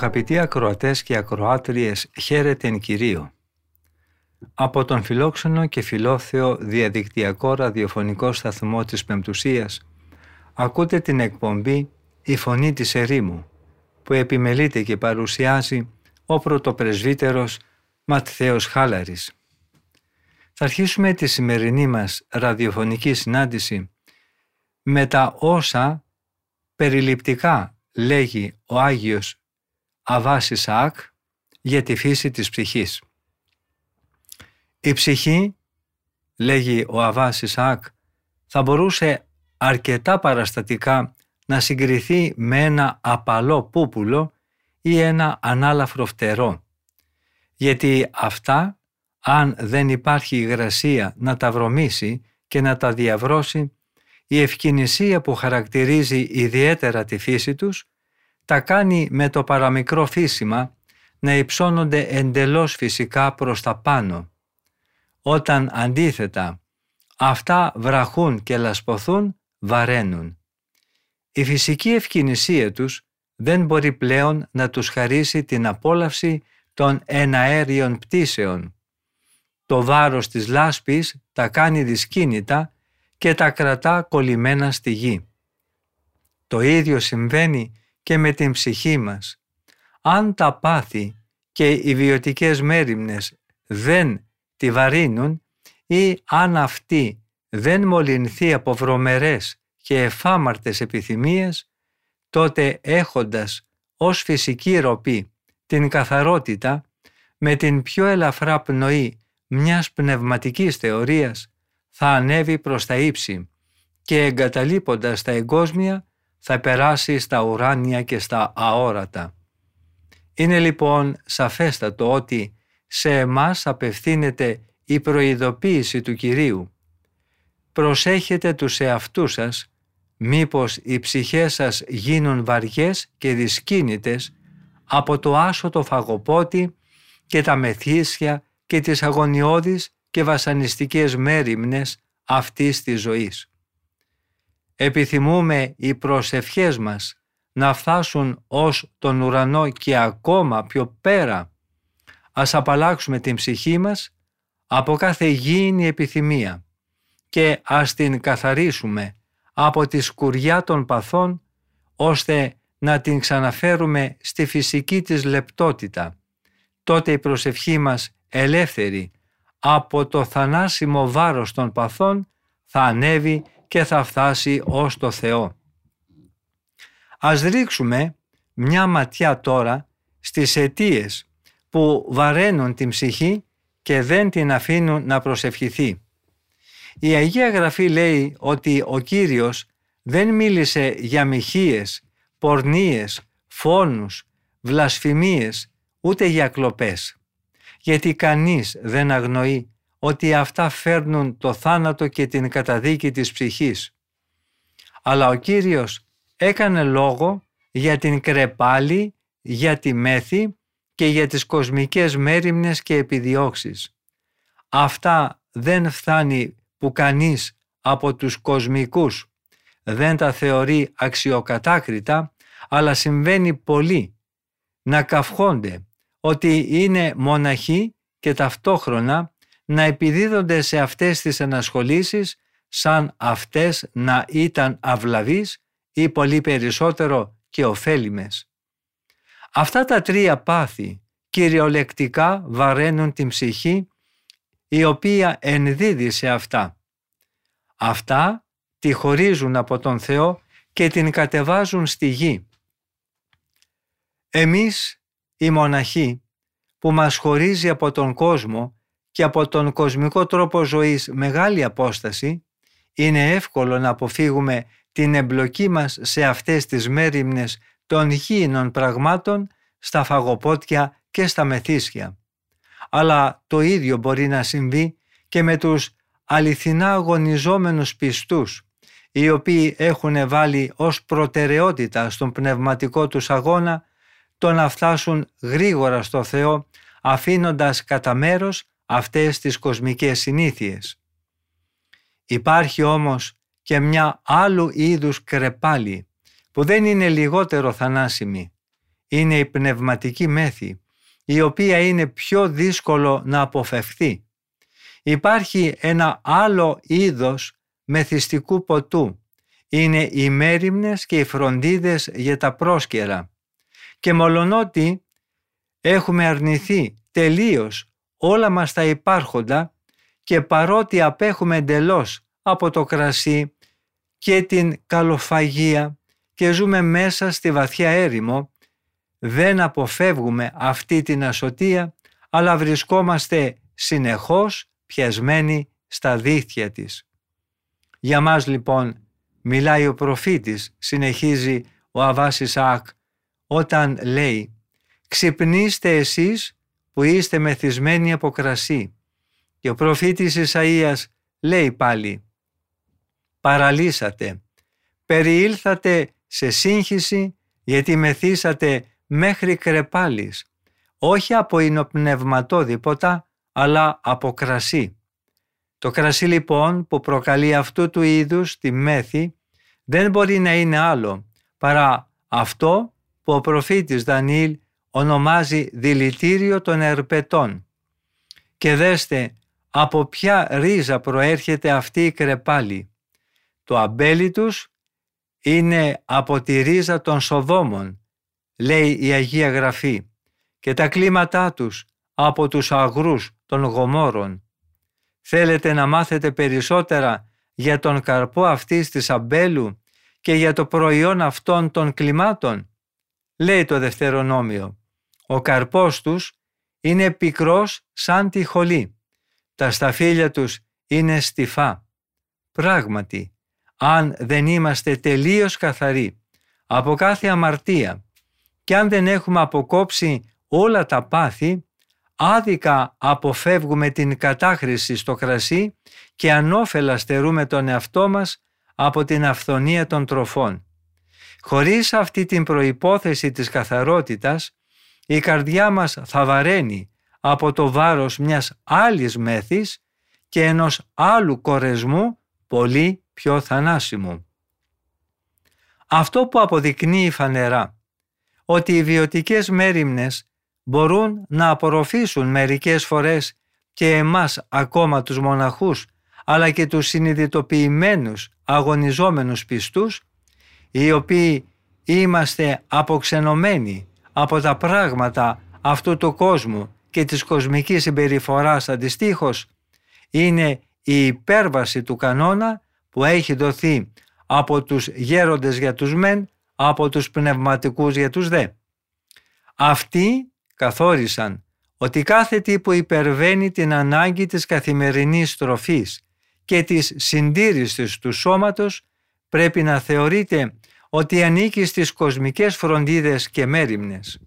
Αγαπητοί ακροατές και ακροάτριες, χαίρετε εν Κυρίω. Από τον φιλόξενο και φιλόθεο διαδικτυακό ραδιοφωνικό σταθμό της Πεμπτουσίας ακούτε την εκπομπή «Η Φωνή της Ερήμου» που επιμελείται και παρουσιάζει ο πρωτοπρεσβύτερος Ματθαίος Χάλαρης. Θα αρχίσουμε τη σημερινή μας ραδιοφωνική συνάντηση με τα όσα περιληπτικά λέγει ο Άγιος Αβάς Ισαάκ για τη φύση της ψυχής. Η ψυχή, λέγει ο Αβάς Ισαάκ, θα μπορούσε αρκετά παραστατικά να συγκριθεί με ένα απαλό πούπουλο ή ένα ανάλαφρο φτερό. Γιατί αυτά, αν δεν υπάρχει υγρασία να τα βρωμίσει και να τα διαβρώσει, η ευκαινησία που χαρακτηρίζει ιδιαίτερα τη φύση τους, τα κάνει με το παραμικρό φύσιμα να υψώνονται εντελώς φυσικά προς τα πάνω. Όταν αντίθετα αυτά βραχούν και λασποθούν, βαραίνουν. Η φυσική ευκαινησία τους δεν μπορεί πλέον να τους χαρίσει την απόλαυση των εναέριων πτήσεων. Το βάρος της λάσπης τα κάνει δυσκίνητα και τα κρατά κολλημένα στη γη. Το ίδιο συμβαίνει και με την ψυχή μας. Αν τα πάθη και οι βιωτικές μέρημνες δεν τη βαρύνουν ή αν αυτή δεν μολυνθεί από βρωμερές και εφάμαρτες επιθυμίες, τότε έχοντας ως φυσική ροπή την καθαρότητα με την πιο ελαφρά πνοή μιας πνευματικής θεωρίας θα ανέβει προς τα ύψη και εγκαταλείποντας τα εγκόσμια θα περάσει στα ουράνια και στα αόρατα. Είναι λοιπόν σαφέστατο ότι σε εμάς απευθύνεται η προειδοποίηση του Κυρίου. Προσέχετε τους εαυτούς σας, μήπως οι ψυχές σας γίνουν βαριές και δυσκίνητες από το άσωτο φαγοπότη και τα μεθύσια και τις αγωνιώδεις και βασανιστικές μέριμνες αυτής της ζωής. Επιθυμούμε οι προσευχές μας να φτάσουν ως τον ουρανό και ακόμα πιο πέρα. Ας απαλλάξουμε την ψυχή μας από κάθε γήινη επιθυμία και ας την καθαρίσουμε από τη σκουριά των παθών ώστε να την ξαναφέρουμε στη φυσική της λεπτότητα. Τότε η προσευχή μας ελεύθερη από το θανάσιμο βάρος των παθών θα ανέβει και θα φτάσει ως το Θεό. Ας ρίξουμε μια ματιά τώρα στις αιτίες που βαραίνουν την ψυχή και δεν την αφήνουν να προσευχηθεί. Η Αγία Γραφή λέει ότι ο Κύριος δεν μίλησε για μοιχείες, πορνίες, φόνους, βλασφημίες, ούτε για κλοπές. Γιατί κανείς δεν αγνοεί ότι αυτά φέρνουν το θάνατο και την καταδίκη της ψυχής. Αλλά ο Κύριος έκανε λόγο για την κρεπάλη, για τη μέθη και για τις κοσμικές μέρημνες και επιδιώξεις. Αυτά δεν φτάνει που κανείς από τους κοσμικούς δεν τα θεωρεί αξιοκατάκριτα, αλλά συμβαίνει πολύ να καυχόνται ότι είναι μοναχοί και ταυτόχρονα να επιδίδονται σε αυτές τις ενασχολήσεις σαν αυτές να ήταν αυλαβείς ή πολύ περισσότερο και ωφέλιμες. Αυτά τα τρία πάθη κυριολεκτικά βαραίνουν την ψυχή η οποία ενδίδει σε αυτά. Αυτά τη χωρίζουν από τον Θεό και την κατεβάζουν στη γη. Εμείς οι μοναχοί που μας χωρίζει από τον κόσμο και από τον κοσμικό τρόπο ζωής μεγάλη απόσταση, είναι εύκολο να αποφύγουμε την εμπλοκή μας σε αυτές τις μέρημνες των γήινων πραγμάτων στα φαγοπότια και στα μεθύσια. Αλλά το ίδιο μπορεί να συμβεί και με τους αληθινά αγωνιζόμενους πιστούς, οι οποίοι έχουν βάλει ως προτεραιότητα στον πνευματικό τους αγώνα το να φτάσουν γρήγορα στο Θεό αφήνοντας κατά μέρος αυτές τις κοσμικές συνήθειες. Υπάρχει όμως και μια άλλου είδους κρεπάλη που δεν είναι λιγότερο θανάσιμη. Είναι η πνευματική μέθη, η οποία είναι πιο δύσκολο να αποφευχθεί. Υπάρχει ένα άλλο είδος μεθυστικού ποτού. Είναι οι μέριμνες και οι φροντίδες για τα πρόσκαιρα. Και μολονότι έχουμε αρνηθεί τελείως όλα μας τα υπάρχοντα και παρότι απέχουμε εντελώς από το κρασί και την καλοφαγία και ζούμε μέσα στη βαθιά έρημο, δεν αποφεύγουμε αυτή την ασωτεία, αλλά βρισκόμαστε συνεχώς πιασμένοι στα δίχτυα της. Για μας λοιπόν μιλάει ο προφήτης, συνεχίζει ο Αβάς Ισαάκ, όταν λέει «Ξυπνήστε εσείς που είστε μεθυσμένοι από κρασί». Και ο προφήτης Ισαΐας λέει πάλι «Παραλύσατε, περιήλθατε σε σύγχυση γιατί μεθύσατε μέχρι κρεπάλης, όχι από υνοπνευματόδηποτα, αλλά από κρασί. Το κρασί λοιπόν που προκαλεί αυτού του είδους τη μέθη δεν μπορεί να είναι άλλο παρά αυτό που ο προφήτης Δανίλ ονομάζει δηλητήριο των ερπετών. Και δέστε από ποια ρίζα προέρχεται αυτή η κρεπάλη. Το αμπέλι τους είναι από τη ρίζα των Σοδόμων, λέει η Αγία Γραφή, και τα κλίματά τους από τους αγρούς των Γομόρων. Θέλετε να μάθετε περισσότερα για τον καρπό αυτής της αμπέλου και για το προϊόν αυτών των κλιμάτων; Λέει το Δευτερονόμιο, ο καρπός τους είναι πικρός σαν τη χολή. Τα σταφύλια τους είναι στιφά. Πράγματι, αν δεν είμαστε τελείως καθαροί από κάθε αμαρτία και αν δεν έχουμε αποκόψει όλα τα πάθη, άδικα αποφεύγουμε την κατάχρηση στο κρασί και ανώφελα στερούμε τον εαυτό μας από την αυθονία των τροφών. Χωρίς αυτή την προϋπόθεση της καθαρότητας, η καρδιά μας θα βαραίνει από το βάρος μιας άλλης μέθης και ενός άλλου κορεσμού πολύ πιο θανάσιμου. Αυτό που αποδεικνύει φανερά ότι οι βιωτικές μέριμνες μπορούν να απορροφήσουν μερικές φορές και εμάς ακόμα τους μοναχούς αλλά και τους συνειδητοποιημένους αγωνιζόμενους πιστούς οι οποίοι είμαστε αποξενωμένοι από τα πράγματα αυτού του κόσμου και της κοσμικής συμπεριφοράς αντιστοίχως είναι η υπέρβαση του κανόνα που έχει δοθεί από τους γέροντες για τους μεν, από τους πνευματικούς για τους δε. Αυτοί καθόρισαν ότι κάθε τι που υπερβαίνει την ανάγκη της καθημερινής τροφής και της συντήρησης του σώματος πρέπει να θεωρείται ότι ανήκει στις κοσμικές φροντίδες και μέριμνες.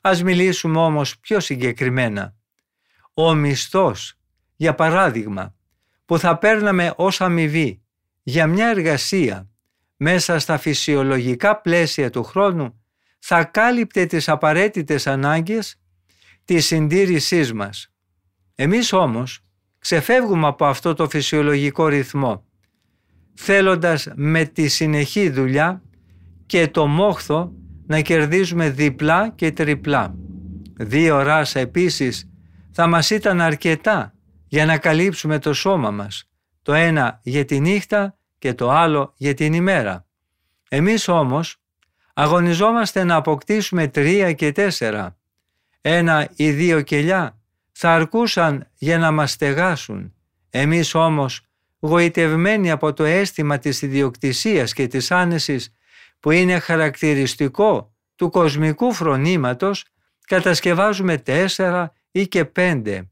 Ας μιλήσουμε όμως πιο συγκεκριμένα. Ο μισθός, για παράδειγμα, που θα παίρναμε ως αμοιβή για μια εργασία μέσα στα φυσιολογικά πλαίσια του χρόνου θα κάλυπτε τις απαραίτητες ανάγκες της συντήρησής μας. Εμείς όμως ξεφεύγουμε από αυτό το φυσιολογικό ρυθμό θέλοντας με τη συνεχή δουλειά και το μόχθο να κερδίζουμε διπλά και τριπλά. Δύο ράσα επίσης θα μας ήταν αρκετά για να καλύψουμε το σώμα μας, το ένα για τη νύχτα και το άλλο για την ημέρα. Εμείς όμως αγωνιζόμαστε να αποκτήσουμε τρία και τέσσερα. Ένα ή δύο κελιά θα αρκούσαν για να μας στεγάσουν. Εμείς όμως, γοητευμένοι από το αίσθημα της ιδιοκτησίας και της άνεσης που είναι χαρακτηριστικό του κοσμικού φρονήματος, κατασκευάζουμε τέσσερα ή και πέντε.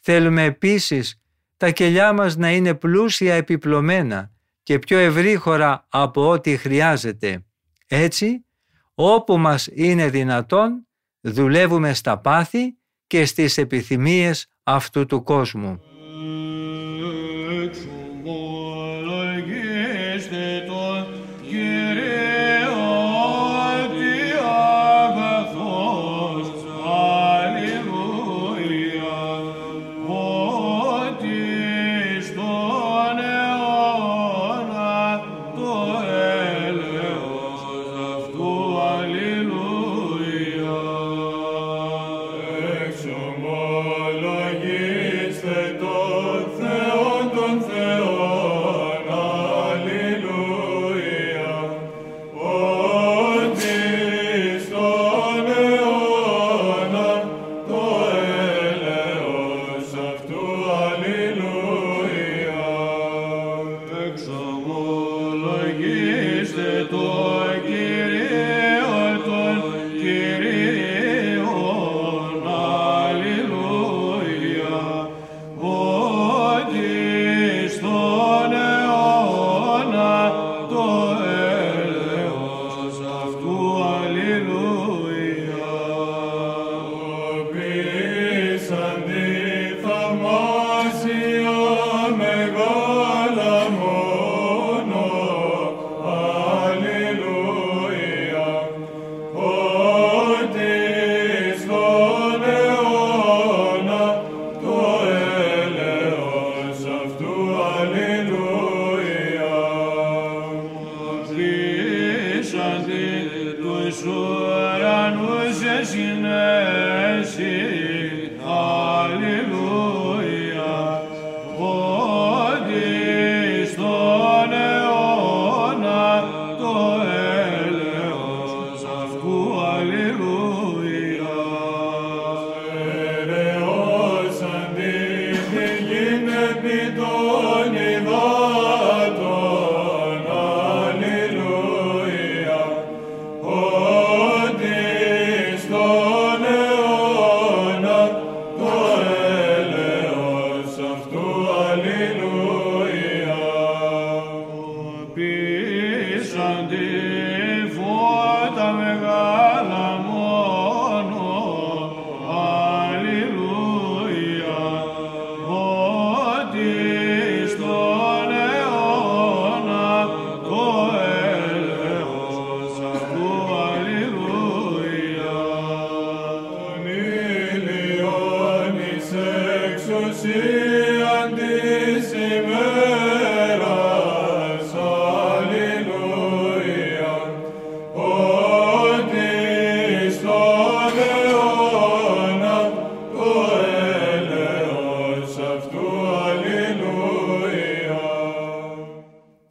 Θέλουμε επίσης τα κελιά μας να είναι πλούσια επιπλωμένα και πιο ευρύχωρα από ό,τι χρειάζεται. Έτσι, όπου μας είναι δυνατόν δουλεύουμε στα πάθη και στις επιθυμίες αυτού του κόσμου.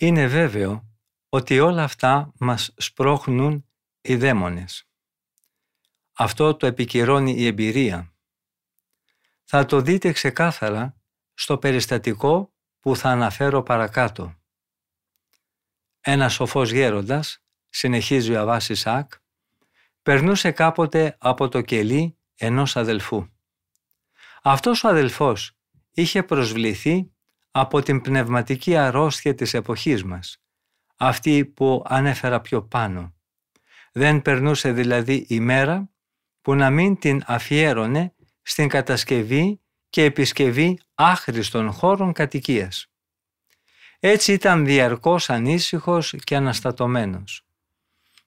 Είναι βέβαιο ότι όλα αυτά μας σπρώχνουν οι δαίμονες. Αυτό το επικυρώνει η εμπειρία. Θα το δείτε ξεκάθαρα στο περιστατικό που θα αναφέρω παρακάτω. Ένα σοφός γέροντας, συνεχίζει ο Αβάς Ισάκ, περνούσε κάποτε από το κελί ενός αδελφού. Αυτός ο αδελφός είχε προσβληθεί από την πνευματική αρρώστια της εποχής μας, αυτή που ανέφερα πιο πάνω. Δεν περνούσε δηλαδή η μέρα που να μην την αφιέρωνε στην κατασκευή και επισκευή άχρηστων χώρων κατοικίας. Έτσι ήταν διαρκώς ανήσυχος και αναστατωμένος.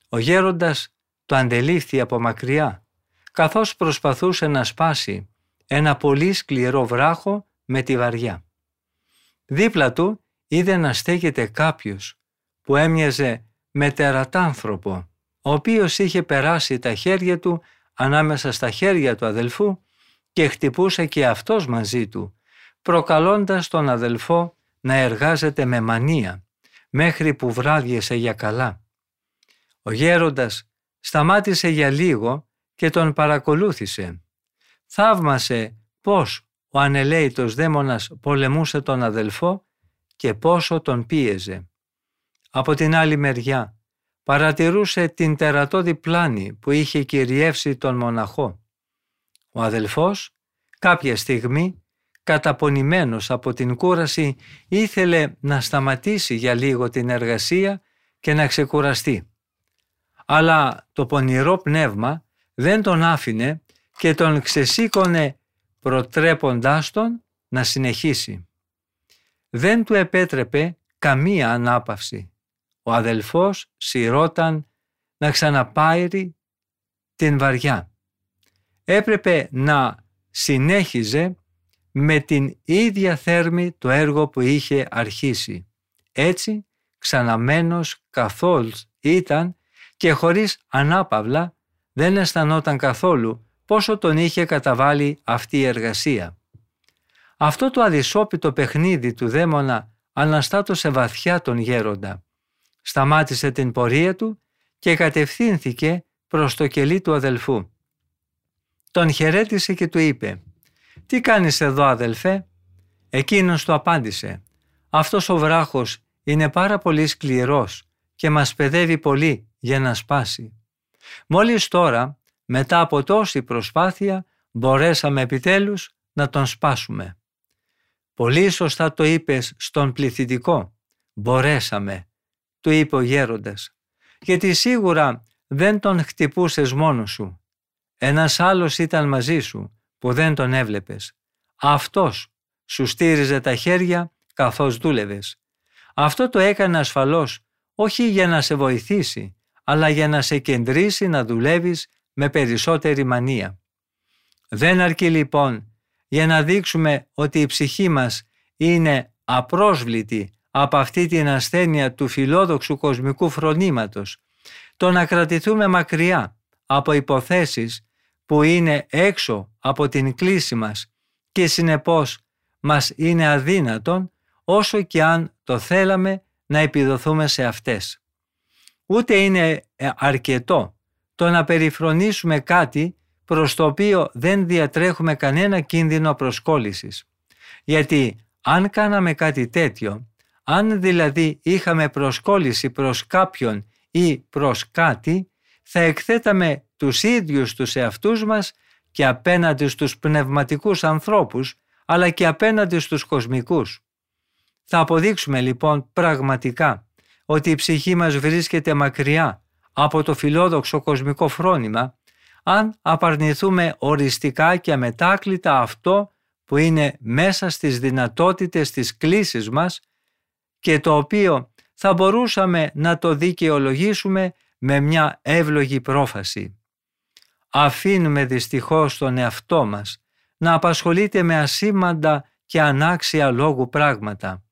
Ο γέροντας το αντελήφθη από μακριά, καθώς προσπαθούσε να σπάσει ένα πολύ σκληρό βράχο με τη βαριά. Δίπλα του είδε να στέκεται κάποιος που έμοιαζε με τερατάνθρωπο, ο οποίος είχε περάσει τα χέρια του ανάμεσα στα χέρια του αδελφού και χτυπούσε και αυτός μαζί του, προκαλώντας τον αδελφό να εργάζεται με μανία, μέχρι που βράδιεσε για καλά. Ο γέροντας σταμάτησε για λίγο και τον παρακολούθησε. Θαύμασε πώς ο ανελαίητος δαίμονας πολεμούσε τον αδελφό και πόσο τον πίεζε. Από την άλλη μεριά παρατηρούσε την τερατώδη πλάνη που είχε κυριεύσει τον μοναχό. Ο αδελφός κάποια στιγμή καταπονημένος από την κούραση ήθελε να σταματήσει για λίγο την εργασία και να ξεκουραστεί. αλλά το πονηρό πνεύμα δεν τον άφηνε και τον ξεσήκωνε προτρέποντάς τον να συνεχίσει. Δεν του επέτρεπε καμία ανάπαυση. Ο αδελφός σειρώταν να ξαναπάει την βαριά. Έπρεπε να συνέχιζε με την ίδια θέρμη το έργο που είχε αρχίσει. Έτσι, ξαναμένος καθόλου ήταν και χωρίς ανάπαυλα δεν αισθανόταν καθόλου πόσο τον είχε καταβάλει αυτή η εργασία. Αυτό το αδυσόπιτο παιχνίδι του δαίμονα αναστάτωσε βαθιά τον γέροντα. Σταμάτησε την πορεία του και κατευθύνθηκε προς το κελί του αδελφού. Τον χαιρέτησε και του είπε «Τι κάνεις εδώ αδελφέ» Εκείνος του απάντησε «Αυτός ο βράχος είναι πάρα πολύ σκληρός και μας παιδεύει πολύ για να σπάσει. Μόλις τώρα, μετά από τόση προσπάθεια, μπορέσαμε επιτέλους να τον σπάσουμε. Πολύ σωστά το είπες στον πληθυντικό. Μπορέσαμε, του είπε ο γέροντας. Γιατί σίγουρα δεν τον χτυπούσες μόνος σου. Ένας άλλος ήταν μαζί σου που δεν τον έβλεπες. Αυτός σου στήριζε τα χέρια καθώς δούλευες. Αυτό το έκανε ασφαλώς όχι για να σε βοηθήσει, αλλά για να σε κεντρήσει να δουλεύεις με περισσότερη μανία. Δεν αρκεί λοιπόν για να δείξουμε ότι η ψυχή μας είναι απρόσβλητη από αυτή την ασθένεια του φιλόδοξου κοσμικού φρονήματος, το να κρατηθούμε μακριά από υποθέσεις που είναι έξω από την κλίση μας και συνεπώς μας είναι αδύνατον όσο και αν το θέλαμε να επιδοθούμε σε αυτές. Ούτε είναι ε, αρκετό το να περιφρονήσουμε κάτι προς το οποίο δεν διατρέχουμε κανένα κίνδυνο προσκόλλησης. Γιατί αν κάναμε κάτι τέτοιο, αν δηλαδή είχαμε προσκόλληση προς κάποιον ή προς κάτι, θα εκθέταμε τους ίδιους τους εαυτούς μας και απέναντις στους πνευματικούς ανθρώπους, αλλά και απέναντις στους κοσμικούς. Θα αποδείξουμε λοιπόν πραγματικά ότι η ψυχή μας βρίσκεται μακριά από το φιλόδοξο κοσμικό φρόνημα αν απαρνηθούμε οριστικά και αμετάκλητα αυτό που είναι μέσα στις δυνατότητες της κλίσης μας και το οποίο θα μπορούσαμε να το δικαιολογήσουμε με μια εύλογη πρόφαση. Αφήνουμε δυστυχώς τον εαυτό μας να απασχολείται με ασήμαντα και ανάξια λόγου πράγματα.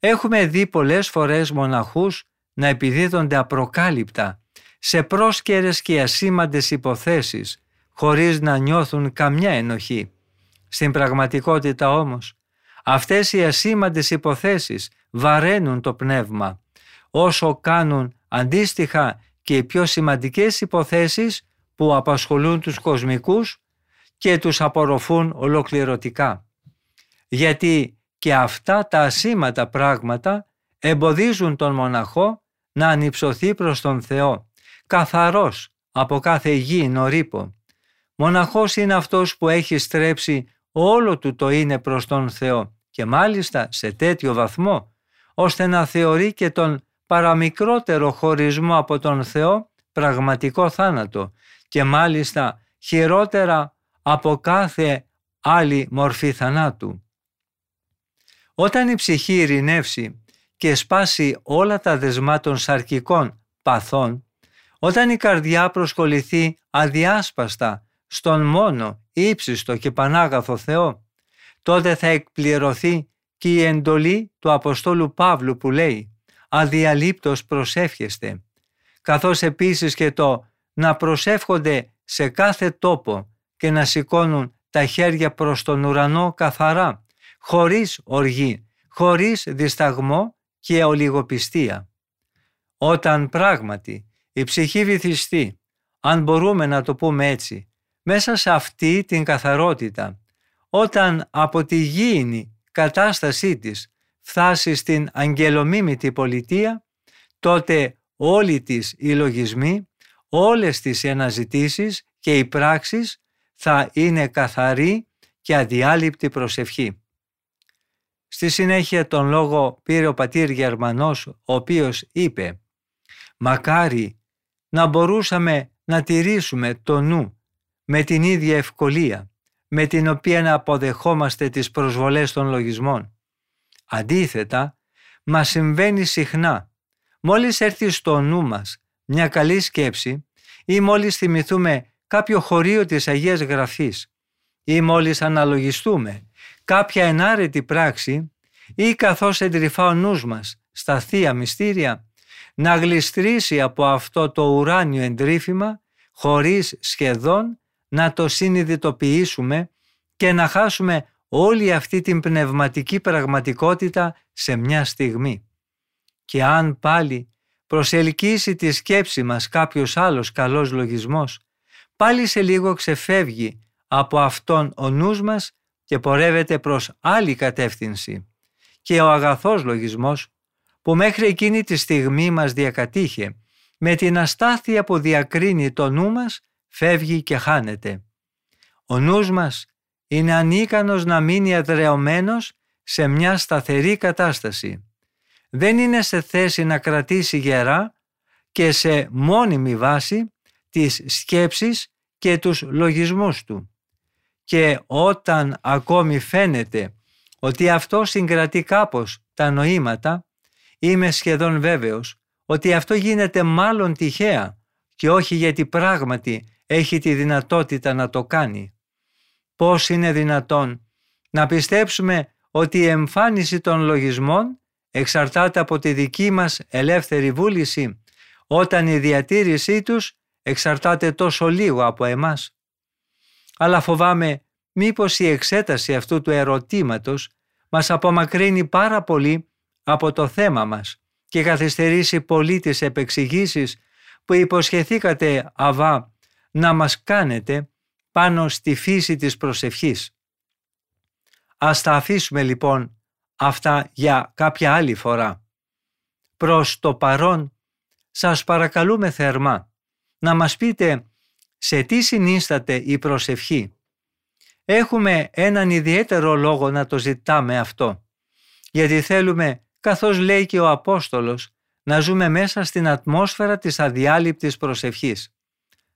Έχουμε δει πολλές φορές μοναχούς να επιδίδονται απροκάλυπτα σε πρόσκαιρες και ασήμαντες υποθέσεις χωρίς να νιώθουν καμιά ενοχή. Στην πραγματικότητα όμως, αυτές οι ασήμαντες υποθέσεις βαραίνουν το πνεύμα, όσο κάνουν αντίστοιχα και οι πιο σημαντικές υποθέσεις που απασχολούν τους κοσμικούς και τους απορροφούν ολοκληρωτικά. Γιατί και αυτά τα ασήματα πράγματα εμποδίζουν τον μοναχό να ανυψωθεί προς τον Θεό, καθαρός από κάθε υγιεινο ρήπο. Μοναχός είναι αυτός που έχει στρέψει όλο του το είναι προς τον Θεό και μάλιστα σε τέτοιο βαθμό, ώστε να θεωρεί και τον παραμικρότερο χωρισμό από τον Θεό πραγματικό θάνατο και μάλιστα χειρότερα από κάθε άλλη μορφή θανάτου. Όταν η ψυχή ειρηνεύσει και σπάσει όλα τα δεσμά των σαρκικών παθών, όταν η καρδιά προσκοληθεί αδιάσπαστα στον μόνο ύψιστο και πανάγαθο Θεό, τότε θα εκπληρωθεί και η εντολή του Αποστόλου Παύλου που λέει «Αδιαλείπτος προσεύχεστε», καθώς επίσης και το να προσεύχονται σε κάθε τόπο και να σηκώνουν τα χέρια προς τον ουρανό καθαρά, χωρίς οργή, χωρίς δισταγμό και ολιγοπιστία. Όταν πράγματι η ψυχή βυθιστεί, αν μπορούμε να το πούμε έτσι, μέσα σε αυτή την καθαρότητα, όταν από τη γήινη κατάστασή της φτάσει στην αγγελομίμητη πολιτεία, τότε όλοι τις οι λογισμοί, όλες τις οι αναζητήσεις και οι πράξεις θα είναι καθαροί και αδιάλειπτη προσευχή. Στη συνέχεια τον λόγο πήρε ο πατήρ Γερμανός, ο οποίος είπε «Μακάρι να μπορούσαμε να τηρήσουμε το νου με την ίδια ευκολία με την οποία να αποδεχόμαστε τις προσβολές των λογισμών. Αντίθετα, μας συμβαίνει συχνά. Μόλις έρθει στο νου μας μια καλή σκέψη ή μόλις θυμηθούμε κάποιο χωρίο της Αγίας Γραφής ή μόλις αναλογιστούμε κάποια ενάρετη πράξη ή καθώς εντρυφά ο νους μας στα Θεία Μυστήρια να γλιστρήσει από αυτό το ουράνιο εντρίφημα χωρίς σχεδόν να το συνειδητοποιήσουμε και να χάσουμε όλη αυτή την πνευματική πραγματικότητα σε μια στιγμή. Και αν πάλι προσελκύσει τη σκέψη μας κάποιος άλλος καλός λογισμός, πάλι σε λίγο ξεφεύγει από αυτόν ο νους μας και πορεύεται προς άλλη κατεύθυνση. Και ο αγαθός λογισμός που μέχρι εκείνη τη στιγμή μας διακατήχε, με την αστάθεια που διακρίνει το νου μας, φεύγει και χάνεται. Ο νους μας είναι ανίκανος να μείνει αδρεωμένος σε μια σταθερή κατάσταση. Δεν είναι σε θέση να κρατήσει γερά και σε μόνιμη βάση τις σκέψεις και τους λογισμούς του. Και όταν ακόμη φαίνεται ότι αυτό συγκρατεί κάπως τα νοήματα, είμαι σχεδόν βέβαιος ότι αυτό γίνεται μάλλον τυχαία και όχι γιατί πράγματι έχει τη δυνατότητα να το κάνει. Πώς είναι δυνατόν να πιστέψουμε ότι η εμφάνιση των λογισμών εξαρτάται από τη δική μας ελεύθερη βούληση όταν η διατήρησή τους εξαρτάται τόσο λίγο από εμάς; Αλλά φοβάμαι μήπως η εξέταση αυτού του ερωτήματος μας απομακρύνει πάρα πολύ από το θέμα μας και καθυστερήσει πολύ τις επεξηγήσεις που υποσχεθήκατε Αβά να μας κάνετε πάνω στη φύση της προσευχής. Ας τα αφήσουμε λοιπόν αυτά για κάποια άλλη φορά. Προς το παρόν σας παρακαλούμε θερμά να μας πείτε σε τι συνίσταται η προσευχή. Έχουμε έναν ιδιαίτερο λόγο να το ζητάμε αυτό, γιατί θέλουμε, καθώς λέει και ο Απόστολος, να ζούμε μέσα στην ατμόσφαιρα της αδιάλειπτης προσευχής.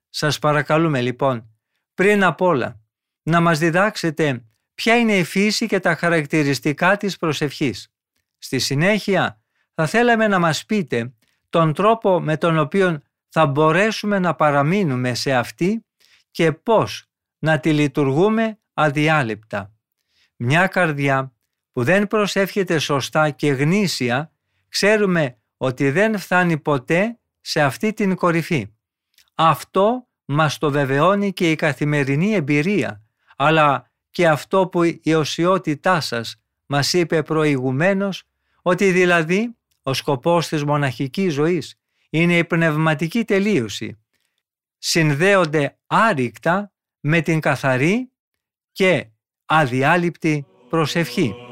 Σας παρακαλούμε λοιπόν πριν απ' όλα να μας διδάξετε ποια είναι η φύση και τα χαρακτηριστικά της προσευχής. Στη συνέχεια θα θέλαμε να μας πείτε τον τρόπο με τον οποίο θα μπορέσουμε να παραμείνουμε σε αυτή και πώς να τη λειτουργούμε αδιάλειπτα. Μια καρδιά που δεν προσεύχεται σωστά και γνήσια ξέρουμε ότι δεν φτάνει ποτέ σε αυτή την κορυφή. Αυτό μας το βεβαιώνει και η καθημερινή εμπειρία, αλλά και αυτό που η οσιότητά σας μας είπε προηγουμένως, ότι δηλαδή ο σκοπός της μοναχικής ζωής είναι η πνευματική τελείωση. Συνδέονται άρρηκτα με την καθαρή και αδιάλειπτη προσευχή.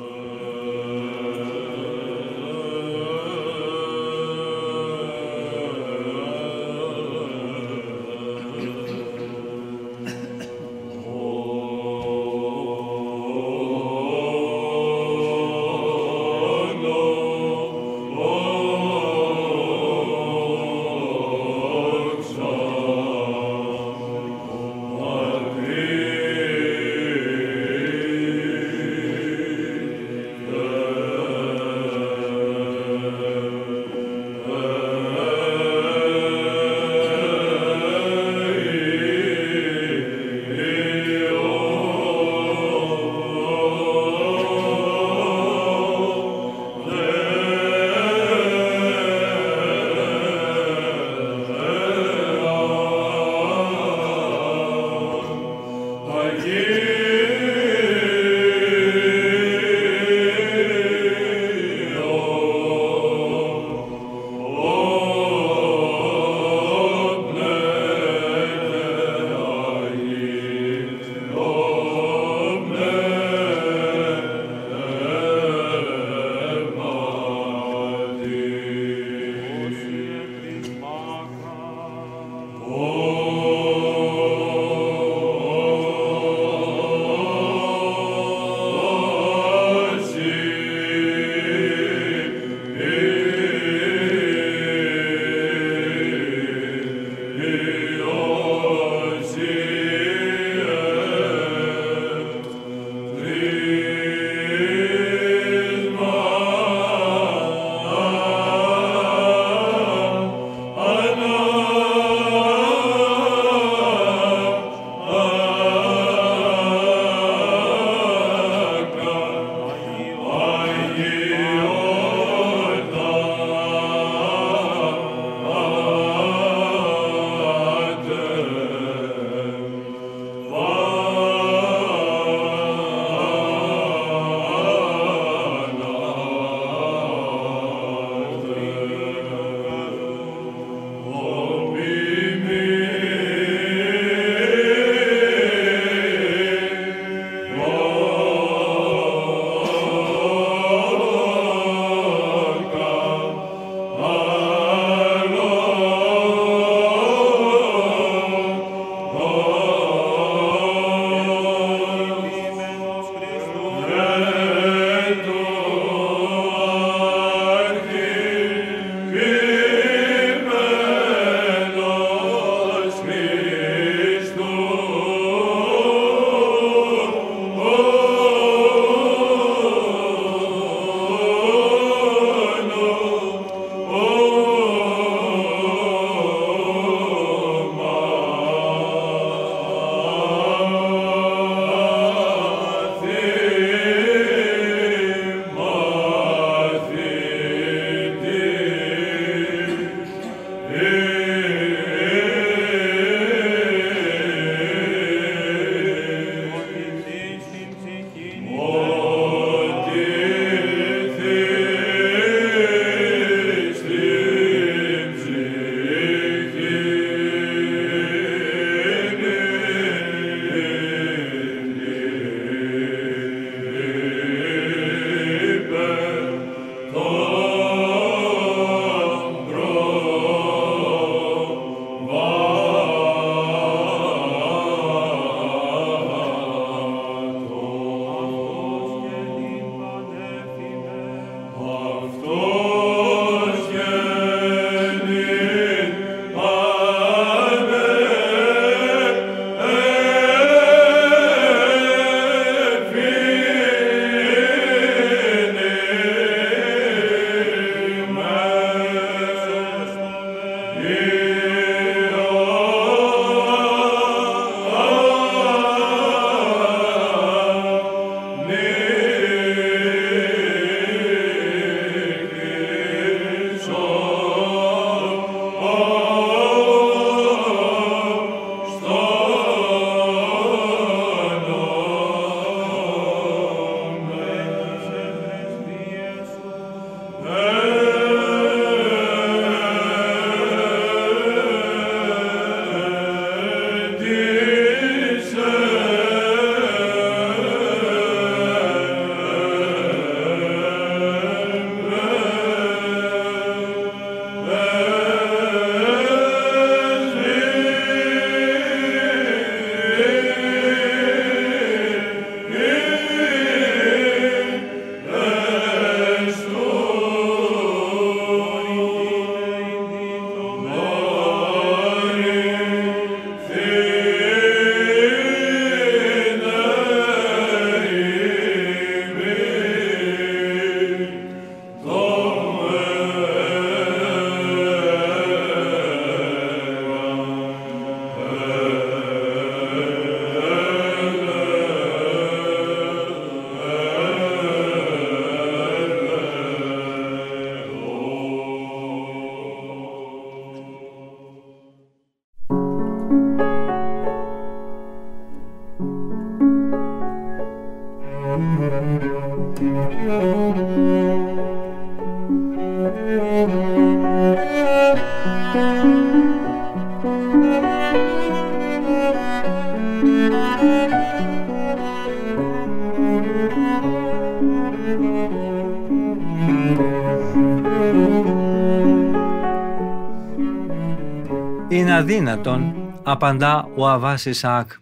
Αδύνατον, απαντά ο Αβάς Ισαάκ,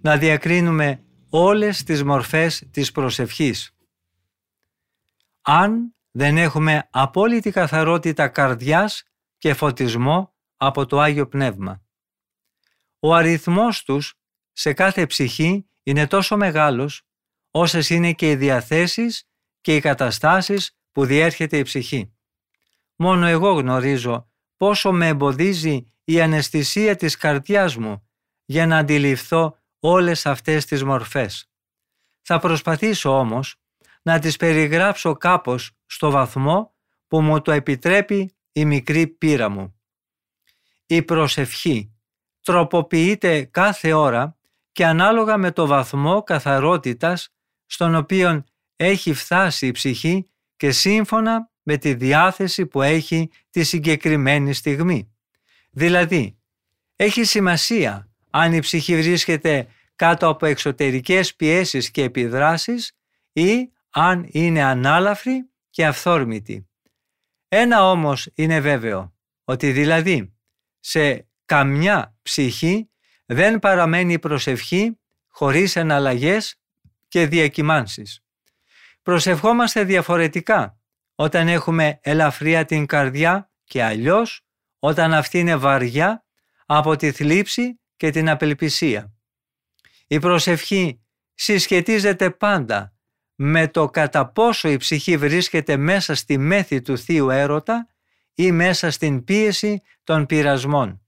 να διακρίνουμε όλες τις μορφές της προσευχής. Αν δεν έχουμε απόλυτη καθαρότητα καρδιάς και φωτισμό από το Άγιο Πνεύμα. Ο αριθμός τους σε κάθε ψυχή είναι τόσο μεγάλος όσες είναι και οι διαθέσεις και οι καταστάσεις που διέρχεται η ψυχή. Μόνο εγώ γνωρίζω πόσο με εμποδίζει η αναισθησία της καρδιάς μου για να αντιληφθώ όλες αυτές τις μορφές. Θα προσπαθήσω όμως να τις περιγράψω κάπως στο βαθμό που μου το επιτρέπει η μικρή πείρα μου. Η προσευχή τροποποιείται κάθε ώρα και ανάλογα με το βαθμό καθαρότητας στον οποίο έχει φτάσει η ψυχή και σύμφωνα με τη διάθεση που έχει τη συγκεκριμένη στιγμή. Δηλαδή, έχει σημασία αν η ψυχή βρίσκεται κάτω από εξωτερικές πιέσεις και επιδράσεις ή αν είναι ανάλαφρη και αυθόρμητη. Ένα όμως είναι βέβαιο, ότι δηλαδή σε καμιά ψυχή δεν παραμένει προσευχή χωρίς εναλλαγές και διακυμάνσεις. Προσευχόμαστε διαφορετικά όταν έχουμε ελαφριά την καρδιά και αλλιώς όταν αυτή είναι βαριά από τη θλίψη και την απελπισία. Η προσευχή συσχετίζεται πάντα με το κατά πόσο η ψυχή βρίσκεται μέσα στη μέθη του Θείου Έρωτα ή μέσα στην πίεση των πειρασμών.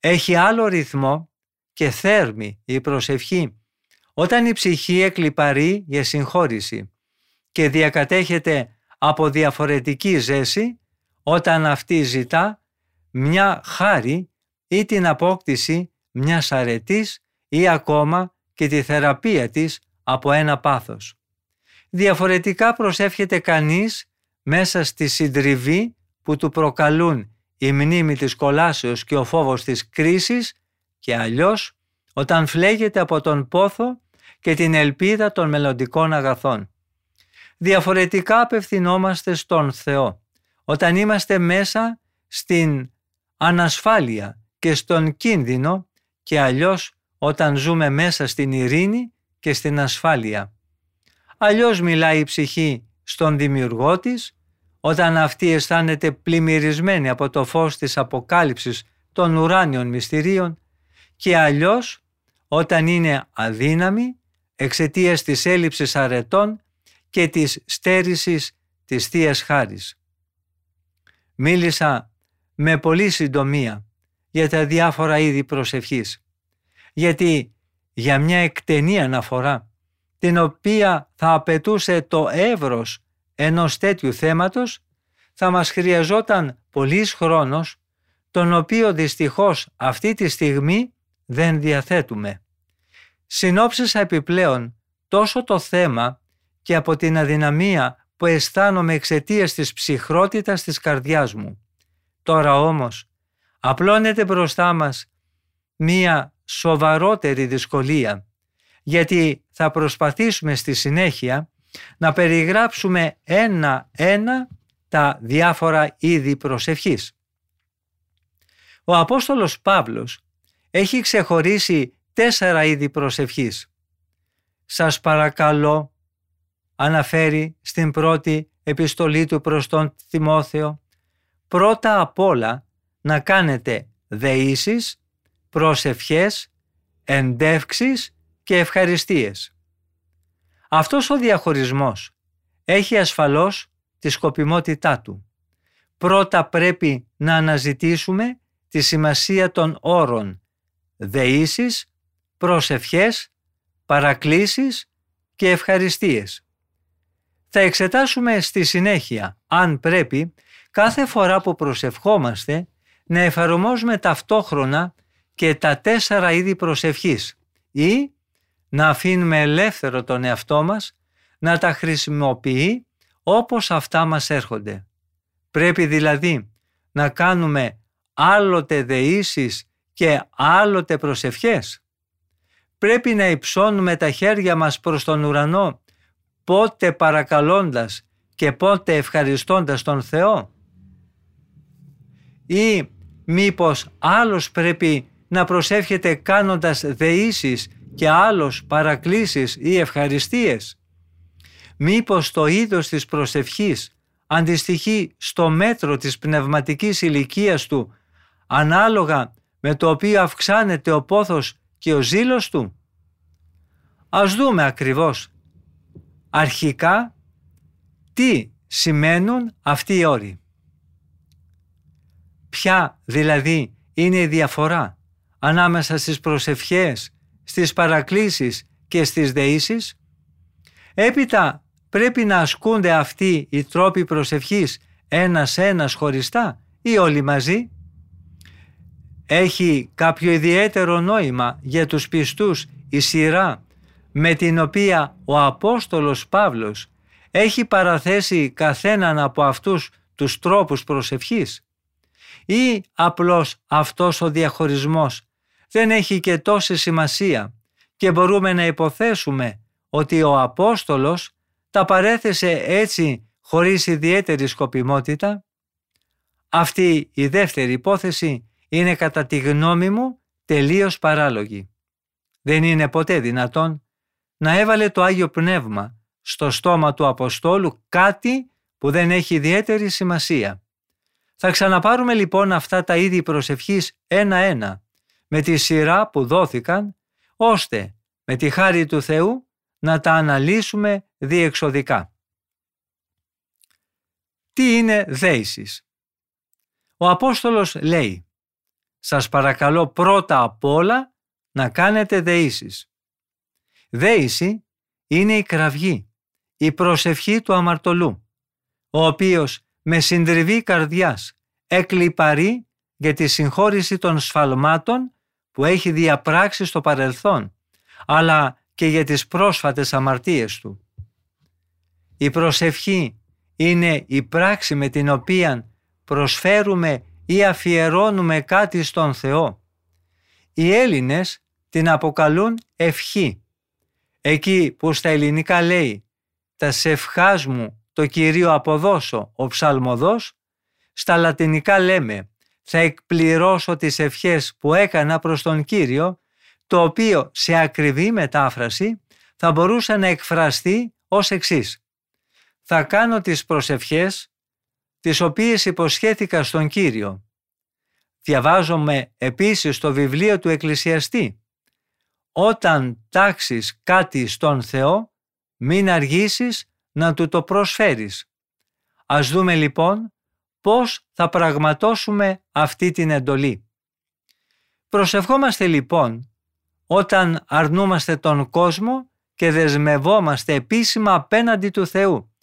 Έχει άλλο ρυθμό και θέρμη η προσευχή όταν η ψυχή εκλυπαρεί για συγχώρηση και διακατέχεται από διαφορετική ζέση όταν αυτή ζητά μια χάρη ή την απόκτηση μιας αρετής ή ακόμα και τη θεραπεία της από ένα πάθος. Διαφορετικά προσεύχεται κανείς μέσα στη συντριβή που του προκαλούν η μνήμη της κολάσεως και ο φόβος της κρίσης και αλλιώς όταν φλέγεται από τον πόθο και την ελπίδα των μελλοντικών αγαθών. Διαφορετικά απευθυνόμαστε στον Θεό όταν είμαστε μέσα στην ανασφάλεια και στον κίνδυνο και αλλιώς όταν ζούμε μέσα στην ειρήνη και στην ασφάλεια. Αλλιώς μιλάει η ψυχή στον δημιουργό της όταν αυτή αισθάνεται πλημμυρισμένη από το φως της αποκάλυψης των ουράνιων μυστηρίων και αλλιώς όταν είναι αδύναμη εξαιτίας της έλλειψης αρετών και της στέρησης της θείας Χάρης. Μίλησα με πολύ συντομία για τα διάφορα είδη προσευχής, γιατί για μια εκτενή αναφορά, την οποία θα απαιτούσε το εύρος ενός τέτοιου θέματος, θα μας χρειαζόταν πολύς χρόνος, τον οποίο δυστυχώς αυτή τη στιγμή δεν διαθέτουμε. Συνόψισα επιπλέον τόσο το θέμα και από την αδυναμία που αισθάνομαι εξαιτίας της ψυχρότητας της καρδιάς μου. Τώρα όμως απλώνεται μπροστά μας μία σοβαρότερη δυσκολία γιατί θα προσπαθήσουμε στη συνέχεια να περιγράψουμε ένα-ένα τα διάφορα είδη προσευχής. Ο Απόστολος Παύλος έχει ξεχωρίσει τέσσερα είδη προσευχής. Σας παρακαλώ, αναφέρει στην πρώτη επιστολή του προς τον Θυμόθεο, πρώτα απ' όλα να κάνετε δεήσεις, προσευχές, εντεύξεις και ευχαριστίες. Αυτός ο διαχωρισμός έχει ασφαλώς τη σκοπιμότητά του. Πρώτα πρέπει να αναζητήσουμε τη σημασία των όρων δεήσεις, προσευχές, παρακλήσεις και ευχαριστίες. Θα εξετάσουμε στη συνέχεια, αν πρέπει, κάθε φορά που προσευχόμαστε να εφαρμόζουμε ταυτόχρονα και τα τέσσερα είδη προσευχής ή να αφήνουμε ελεύθερο τον εαυτό μας να τα χρησιμοποιεί όπως αυτά μας έρχονται. Πρέπει δηλαδή να κάνουμε άλλοτε δεήσεις και άλλοτε προσευχές. Πρέπει να υψώνουμε τα χέρια μας προς τον ουρανό πότε παρακαλώντας και πότε ευχαριστώντας τον Θεό; Ή μήπως άλλος πρέπει να προσεύχεται κάνοντας δεήσεις και άλλος παρακλήσεις ή ευχαριστίες; Μήπως το είδος της προσευχής αντιστοιχεί στο μέτρο της πνευματικής ηλικίας του ανάλογα με το οποίο αυξάνεται ο πόθος και ο ζήλος του; Ας δούμε ακριβώς αρχικά τι σημαίνουν αυτοί οι όροι. Ποια δηλαδή είναι η διαφορά ανάμεσα στις προσευχές, στις παρακλήσεις και στις δεήσεις; Έπειτα πρέπει να ασκούνται αυτοί οι τρόποι προσευχής ένας-ένας χωριστά ή όλοι μαζί; Έχει κάποιο ιδιαίτερο νόημα για τους πιστούς η σειρά με την οποία ο Απόστολος Παύλος έχει παραθέσει καθέναν από αυτούς τους τρόπους προσευχής; Ή απλώς αυτός ο διαχωρισμός δεν έχει και τόση σημασία και μπορούμε να υποθέσουμε ότι ο Απόστολος τα παρέθεσε έτσι χωρίς ιδιαίτερη σκοπιμότητα; Αυτή η δεύτερη υπόθεση είναι κατά τη γνώμη μου τελείως παράλογη. Δεν είναι ποτέ δυνατόν να έβαλε το Άγιο Πνεύμα στο στόμα του Αποστόλου κάτι που δεν έχει ιδιαίτερη σημασία. Θα ξαναπάρουμε λοιπόν αυτά τα είδη προσευχής ένα-ένα με τη σειρά που δόθηκαν ώστε με τη χάρη του Θεού να τα αναλύσουμε διεξοδικά. Τι είναι δέησης; Ο Απόστολος λέει σας παρακαλώ πρώτα απ' όλα να κάνετε δεήσεις. Δέηση είναι η κραυγή, η προσευχή του αμαρτωλού, ο οποίος με συντριβή καρδιάς εκλυπαρεί για τη συγχώρηση των σφαλμάτων που έχει διαπράξει στο παρελθόν, αλλά και για τις πρόσφατες αμαρτίες του. Η προσευχή είναι η πράξη με την οποία προσφέρουμε ή αφιερώνουμε κάτι στον Θεό. Οι Έλληνες την αποκαλούν ευχή. Εκεί που στα ελληνικά λέει «Τα σευχάς μου το Κυρίο αποδώσω» ο ψαλμοδός, στα λατινικά λέμε «Θα εκπληρώσω τις ευχές που έκανα προς τον Κύριο» το οποίο σε ακριβή μετάφραση θα μπορούσε να εκφραστεί ως εξής. Θα κάνω τις προσευχές τις οποίες υποσχέθηκα στον Κύριο. Διαβάζομαι επίσης το βιβλίο του Εκκλησιαστή. Όταν τάξεις κάτι στον Θεό, μην αργήσεις να του το προσφέρεις. Ας δούμε λοιπόν πώς θα πραγματώσουμε αυτή την εντολή. Προσευχόμαστε λοιπόν όταν αρνούμαστε τον κόσμο και δεσμευόμαστε επίσημα απέναντι του Θεού,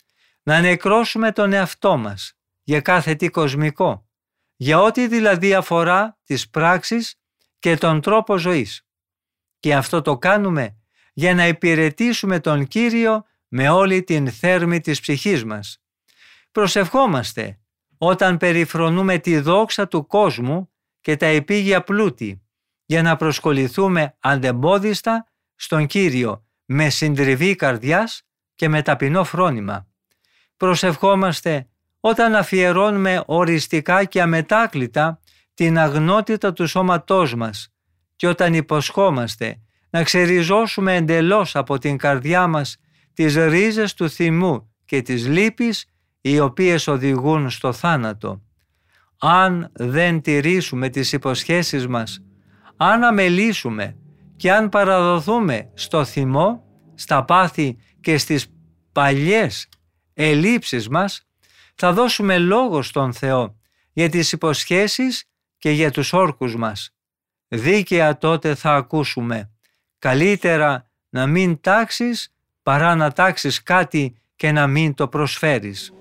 να νεκρώσουμε τον εαυτό μας για κάθε τι κοσμικό, για ό,τι δηλαδή αφορά τις πράξεις και τον τρόπο ζωής. Και αυτό το κάνουμε για να υπηρετήσουμε τον Κύριο με όλη την θέρμη της ψυχής μας. Προσευχόμαστε όταν περιφρονούμε τη δόξα του κόσμου και τα επίγεια πλούτη, για να προσκοληθούμε αντεμπόδιστα στον Κύριο με συντριβή καρδιάς και με ταπεινό φρόνημα. Προσευχόμαστε όταν αφιερώνουμε οριστικά και αμετάκλητα την αγνότητα του σώματός μας και όταν υποσχόμαστε να ξεριζώσουμε εντελώς από την καρδιά μας τις ρίζες του θυμού και της λύπης οι οποίες οδηγούν στο θάνατο. Αν δεν τηρήσουμε τις υποσχέσεις μας αν αμελήσουμε και αν παραδοθούμε στο θυμό, στα πάθη και στις παλιές ελλείψεις μας, θα δώσουμε λόγο στον Θεό για τις υποσχέσεις και για τους όρκους μας. Δίκαια τότε θα ακούσουμε. Καλύτερα να μην τάξεις παρά να τάξεις κάτι και να μην το προσφέρεις.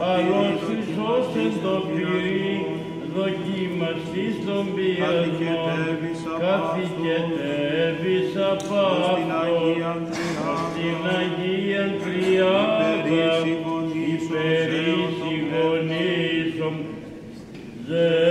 αλώσισώσεν το πυρί, δοκίμαστης στον πειρασμό, καθηκετεύεις απ' αυτόν, στην Αγία Τριάδα, υπερήσι γονίσομ, δε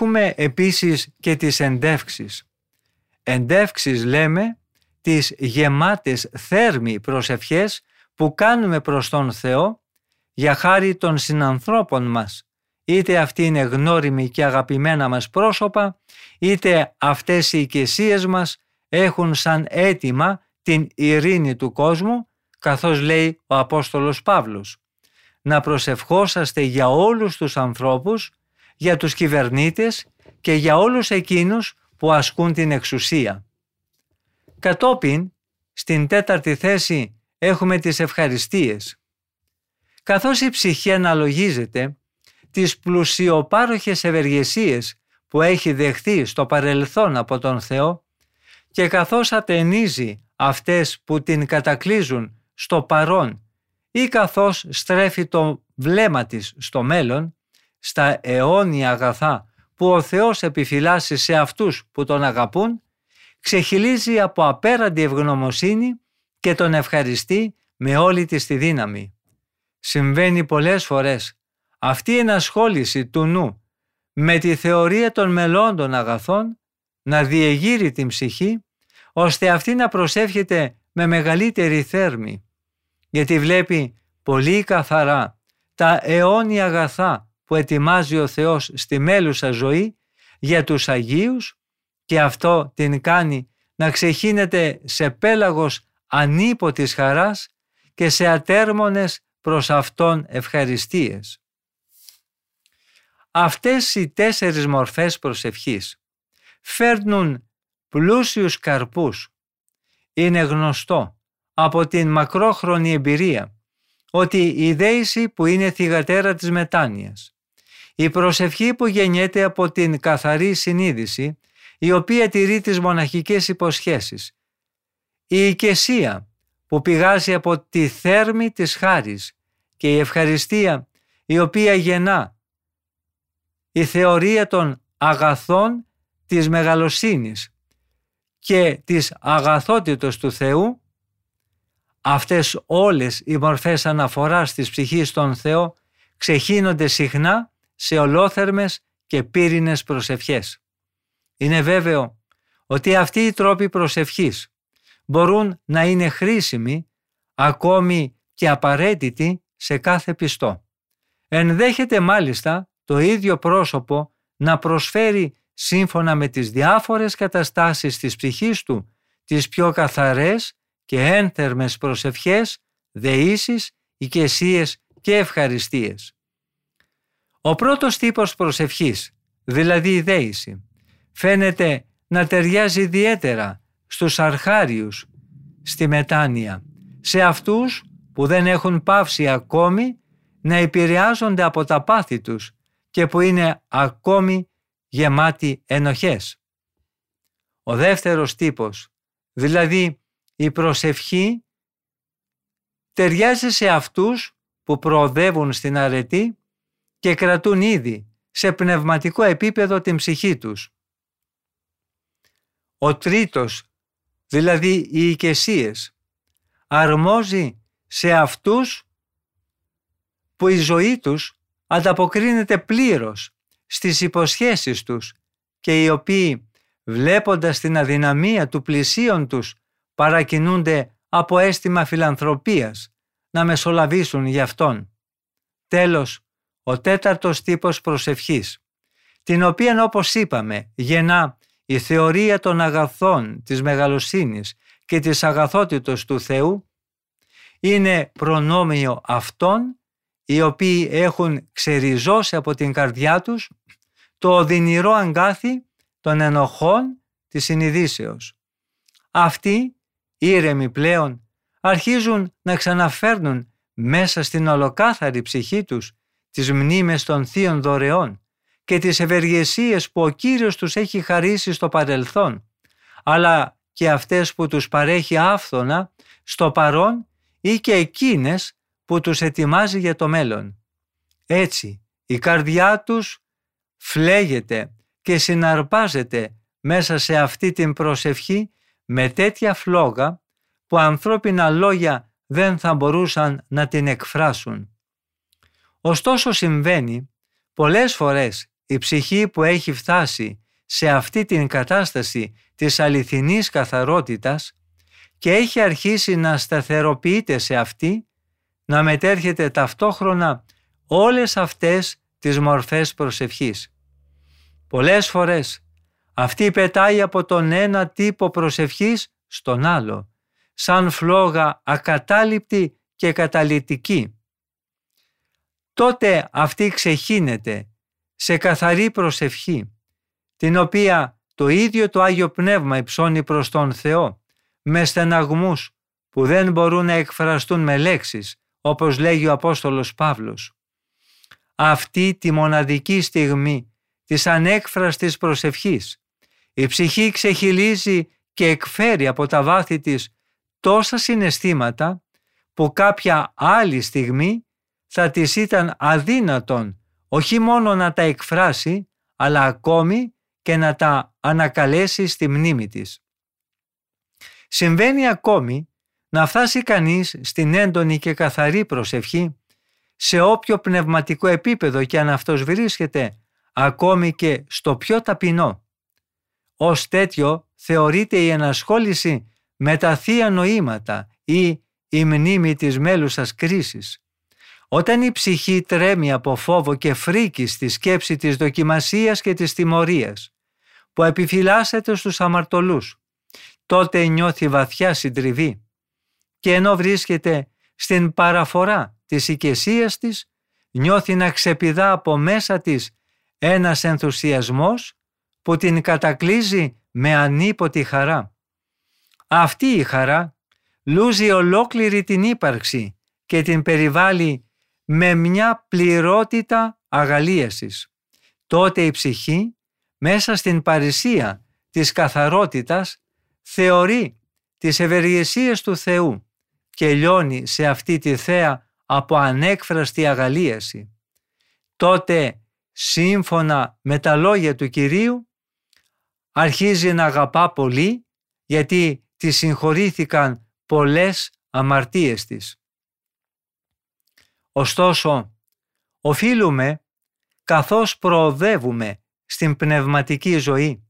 Έχουμε επίσης και τις εντεύξεις. Εντεύξεις λέμε τις γεμάτες θέρμη προσευχές που κάνουμε προς τον Θεό για χάρη των συνανθρώπων μας. Είτε αυτοί είναι γνώριμοι και αγαπημένα μας πρόσωπα, είτε αυτές οι οικεσίες μας έχουν σαν αίτημα την ειρήνη του κόσμου, καθώς λέει ο Απόστολος Παύλος. Να προσευχόσαστε για όλους τους ανθρώπους, για τους κυβερνήτες και για όλους εκείνους που ασκούν την εξουσία. Κατόπιν, στην τέταρτη θέση έχουμε τις ευχαριστίες. Καθώς η ψυχή αναλογίζεται, τις πλουσιοπάροχες ευεργεσίες που έχει δεχθεί στο παρελθόν από τον Θεό και καθώς ατενίζει αυτές που την κατακλίζουν στο παρόν ή καθώς στρέφει το βλέμμα της στο μέλλον, στα αιώνια αγαθά που ο Θεός επιφυλάσσει σε αυτούς που τον αγαπούν, ξεχυλίζει από απέραντη ευγνωμοσύνη και τον ευχαριστεί με όλη της τη δύναμη. Συμβαίνει πολλές φορές αυτή η ενασχόληση του νου με τη θεωρία των μελών των αγαθών να διεγείρει την ψυχή ώστε αυτή να προσεύχεται με μεγαλύτερη θέρμη γιατί βλέπει πολύ καθαρά τα αιώνια αγαθά που ετοιμάζει ο Θεός στη μέλουσα ζωή για τους Αγίους και αυτό την κάνει να ξεχύνεται σε πέλαγος ανίποτης χαράς και σε ατέρμονες προς Αυτόν ευχαριστίες. Αυτές οι τέσσερις μορφές προσευχής φέρνουν πλούσιους καρπούς. Είναι γνωστό από την μακρόχρονη εμπειρία ότι η δέηση που είναι θυγατέρα της μετάνοιας, η προσευχή που γεννιέται από την καθαρή συνείδηση, η οποία τηρεί τις μοναχικές υποσχέσεις, η οικεσία που πηγάζει από τη θέρμη της χάρης και η ευχαριστία η οποία γεννά η θεωρία των αγαθών της μεγαλοσύνης και της αγαθότητος του Θεού, αυτές όλες οι μορφές αναφοράς της ψυχής των Θεό ξεχύνονται συχνά σε ολόθερμες και πύρινες προσευχές. Είναι βέβαιο ότι αυτοί οι τρόποι προσευχής μπορούν να είναι χρήσιμοι ακόμη και απαραίτητοι σε κάθε πιστό. Ενδέχεται μάλιστα το ίδιο πρόσωπο να προσφέρει σύμφωνα με τις διάφορες καταστάσεις της ψυχής του τις πιο καθαρές και ένθερμες προσευχές, δεήσεις, οικεσίες και ευχαριστίες. Ο πρώτος τύπος προσευχής, δηλαδή η δέηση, φαίνεται να ταιριάζει ιδιαίτερα στους αρχάριους στη μετάνοια, σε αυτούς που δεν έχουν πάυσει ακόμη να επηρεάζονται από τα πάθη τους και που είναι ακόμη γεμάτοι ενοχές. Ο δεύτερος τύπος, δηλαδή η προσευχή, ταιριάζει σε αυτούς που προοδεύουν στην αρετή και κρατούν ήδη σε πνευματικό επίπεδο την ψυχή τους. Ο τρίτος, δηλαδή οι οικεσίες, αρμόζει σε αυτούς που η ζωή τους ανταποκρίνεται πλήρως στις υποσχέσεις τους και οι οποίοι βλέποντας την αδυναμία του πλησίον τους παρακινούνται από αίσθημα φιλανθρωπίας να μεσολαβήσουν γι' αυτόν. Τέλος, ο τέταρτος τύπος προσευχής, την οποία όπως είπαμε γεννά η θεωρία των αγαθών της μεγαλοσύνης και της αγαθότητος του Θεού, είναι προνόμιο αυτών οι οποίοι έχουν ξεριζώσει από την καρδιά τους το οδυνηρό αγκάθι των ενοχών της συνειδήσεως. Αυτοί, ήρεμοι πλέον, αρχίζουν να ξαναφέρνουν μέσα στην ολοκάθαρη ψυχή τους τις μνήμες των θείων δωρεών και τις ευεργεσίες που ο Κύριος τους έχει χαρίσει στο παρελθόν, αλλά και αυτές που τους παρέχει άφθονα στο παρόν ή και εκείνες που τους ετοιμάζει για το μέλλον. Έτσι, η καρδιά τους φλέγεται και συναρπάζεται μέσα σε αυτή την προσευχή με τέτοια φλόγα που ανθρώπινα λόγια δεν θα μπορούσαν να την εκφράσουν. Ωστόσο συμβαίνει πολλές φορές η ψυχή που έχει φτάσει σε αυτή την κατάσταση της αληθινής καθαρότητας και έχει αρχίσει να σταθεροποιείται σε αυτή να μετέρχεται ταυτόχρονα όλες αυτές τις μορφές προσευχής. Πολλές φορές αυτή πετάει από τον ένα τύπο προσευχής στον άλλο, σαν φλόγα ακατάληπτη και καταλυτική. Τότε αυτή ξεχύνεται σε καθαρή προσευχή, την οποία το ίδιο το Άγιο Πνεύμα υψώνει προς τον Θεό, με στεναγμούς που δεν μπορούν να εκφραστούν με λέξεις, όπως λέγει ο Απόστολος Παύλος. αυτή τη μοναδική στιγμή της ανέκφραστης προσευχής. Η ψυχή ξεχυλίζει και εκφέρει από τα βάθη της τόσα συναισθήματα που κάποια άλλη στιγμή θα της ήταν αδύνατον όχι μόνο να τα εκφράσει αλλά ακόμη και να τα ανακαλέσει στη μνήμη της. Συμβαίνει ακόμη να φτάσει κανείς στην έντονη και καθαρή προσευχή σε όποιο πνευματικό επίπεδο και αν αυτός βρίσκεται, ακόμη και στο πιο ταπεινό. Ως τέτοιο θεωρείται η ενασχόληση με τα θεία νοήματα ή η μνήμη της μέλουσας κρίσης. Όταν η ψυχή τρέμει από φόβο και φρίκη στη σκέψη της δοκιμασίας και της τιμωρίας, που επιφυλάσσεται στους αμαρτωλούς, τότε νιώθει βαθιά συντριβή και ενώ βρίσκεται στην παραφορά της οικεσίας της, νιώθει να ξεπηδά από μέσα της ένας ενθουσιασμός που την κατακλίζει με ανίποτη χαρά. Αυτή η χαρά λούζει ολόκληρη την ύπαρξη και την περιβάλλει με μια πληρότητα αγαλίασης. Τότε η ψυχή μέσα στην παρησία της καθαρότητας θεωρεί τις ευεργεσίες του Θεού και λιώνει σε αυτή τη θέα από ανέκφραστη αγαλίαση. Τότε σύμφωνα με τα λόγια του Κυρίου αρχίζει να αγαπά πολύ γιατί τη συγχωρήθηκαν πολλές αμαρτίες της. Ωστόσο, οφείλουμε καθώς προοδεύουμε στην πνευματική ζωή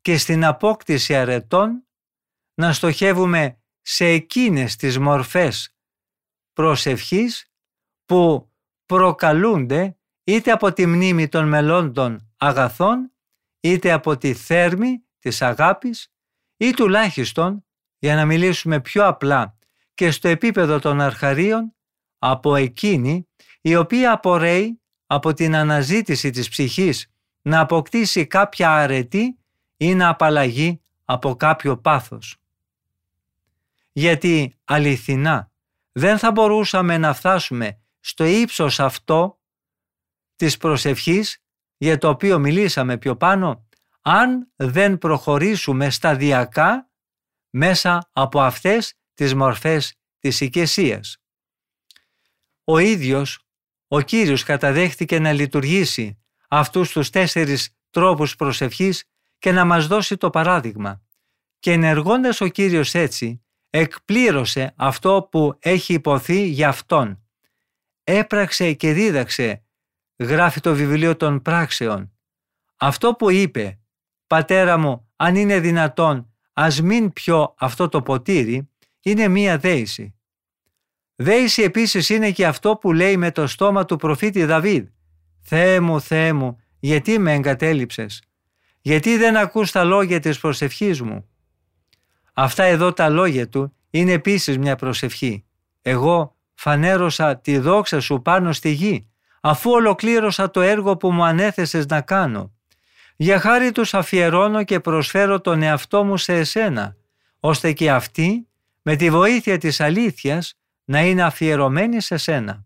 και στην απόκτηση αρετών να στοχεύουμε σε εκείνες τις μορφές προσευχής που προκαλούνται είτε από τη μνήμη των μελών των αγαθών είτε από τη θέρμη της αγάπης ή τουλάχιστον για να μιλήσουμε πιο απλά και στο επίπεδο των αρχαρίων από εκείνη η οποία απορρέει από την αναζήτηση της ψυχής να αποκτήσει κάποια αρετή ή να απαλλαγεί από κάποιο πάθος. Γιατί αληθινά δεν θα μπορούσαμε να φτάσουμε στο ύψος αυτό της προσευχής για το οποίο μιλήσαμε πιο πάνω αν δεν προχωρήσουμε σταδιακά μέσα από αυτές τις μορφές της οικεσίας. Ο ίδιος ο Κύριος καταδέχτηκε να λειτουργήσει αυτούς τους τέσσερις τρόπους προσευχής και να μας δώσει το παράδειγμα. Και ενεργώντας ο Κύριος έτσι, εκπλήρωσε αυτό που έχει υποθεί για Αυτόν. Έπραξε και δίδαξε, γράφει το βιβλίο των πράξεων. Αυτό που είπε, «Πατέρα μου, αν είναι δυνατόν, ας μην πιω αυτό το ποτήρι», είναι μία δέηση. Δέηση επίσης είναι και αυτό που λέει με το στόμα του προφήτη Δαβίδ. «Θεέ μου, Θεέ μου, γιατί με εγκατέλειψες, γιατί δεν ακούς τα λόγια της προσευχής μου». Αυτά εδώ τα λόγια του είναι επίσης μια προσευχή. Εγώ φανέρωσα τη δόξα σου πάνω στη γη, αφού ολοκλήρωσα το έργο που μου ανέθεσες να κάνω. Για χάρη τους αφιερώνω και προσφέρω τον εαυτό μου σε εσένα, ώστε και αυτοί, με τη βοήθεια της αλήθειας, να είναι αφιερωμένοι σε σένα.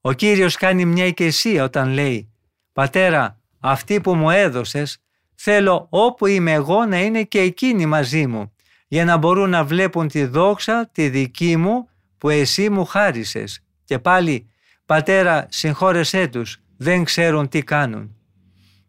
Ο Κύριος κάνει μια οικεσία όταν λέει «Πατέρα, αυτοί που μου έδωσες, θέλω όπου είμαι εγώ να είναι και εκείνοι μαζί μου, για να μπορούν να βλέπουν τη δόξα τη δική μου που εσύ μου χάρισες. Και πάλι, Πατέρα, συγχώρεσέ τους, δεν ξέρουν τι κάνουν».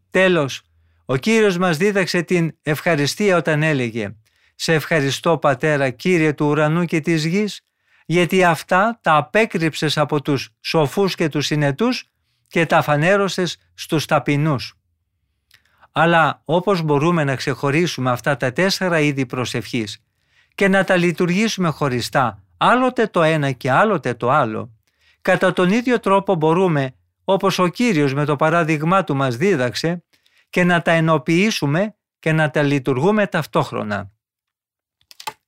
Τέλος, ο Κύριος μας δίδαξε την ευχαριστία όταν έλεγε «Σε ευχαριστώ Πατέρα Κύριε του ουρανού και της γης, γιατί αυτά τα απέκρυψες από τους σοφούς και τους συνετούς και τα φανέρωσες στους ταπεινούς. Αλλά όπως μπορούμε να ξεχωρίσουμε αυτά τα τέσσερα είδη προσευχής και να τα λειτουργήσουμε χωριστά, άλλοτε το ένα και άλλοτε το άλλο, κατά τον ίδιο τρόπο μπορούμε, όπως ο Κύριος με το παράδειγμά του μας δίδαξε, και να τα ενοποιήσουμε και να τα λειτουργούμε ταυτόχρονα.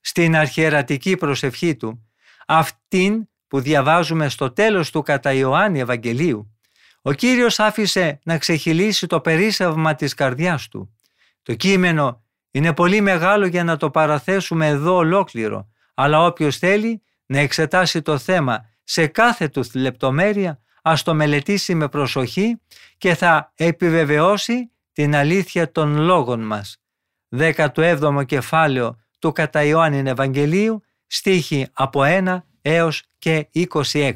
Στην αρχιερατική προσευχή του, αυτήν που διαβάζουμε στο τέλος του κατά Ιωάννη Ευαγγελίου, ο Κύριος άφησε να ξεχυλήσει το περίσσευμα της καρδιάς του. Το κείμενο είναι πολύ μεγάλο για να το παραθέσουμε εδώ ολόκληρο, αλλά όποιος θέλει να εξετάσει το θέμα σε κάθε του λεπτομέρεια, ας το μελετήσει με προσοχή και θα επιβεβαιώσει την αλήθεια των λόγων μας. 17ο κεφάλαιο του κατά Ιωάννην Ευαγγελίου, στίχη από 1 έως και 26.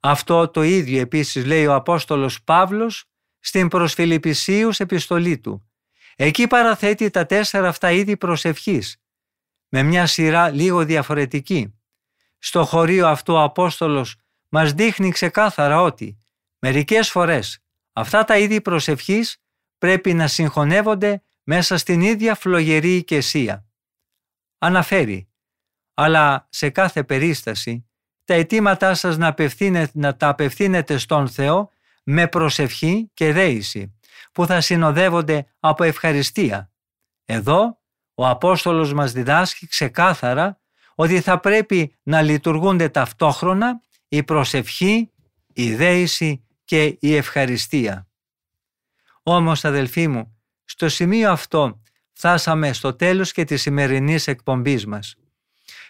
Αυτό το ίδιο επίσης λέει ο Απόστολος Παύλος στην προς Φιλιππισίους επιστολή του. Εκεί παραθέτει τα τέσσερα αυτά είδη προσευχής, με μια σειρά λίγο διαφορετική. Στο χωρίο αυτό ο Απόστολος μας δείχνει ξεκάθαρα ότι μερικές φορές αυτά τα είδη προσευχής πρέπει να συγχωνεύονται μέσα στην ίδια φλογερή οικεσία. Αναφέρει, αλλά σε κάθε περίσταση τα αιτήματά σας να, να τα απευθύνετε στον Θεό με προσευχή και δέηση, που θα συνοδεύονται από ευχαριστία. Εδώ ο Απόστολος μας διδάσκει ξεκάθαρα ότι θα πρέπει να λειτουργούνται ταυτόχρονα η προσευχή, η δέηση και η ευχαριστία. Όμως αδελφοί μου, στο σημείο αυτό φτάσαμε στο τέλος και της σημερινής εκπομπής μας.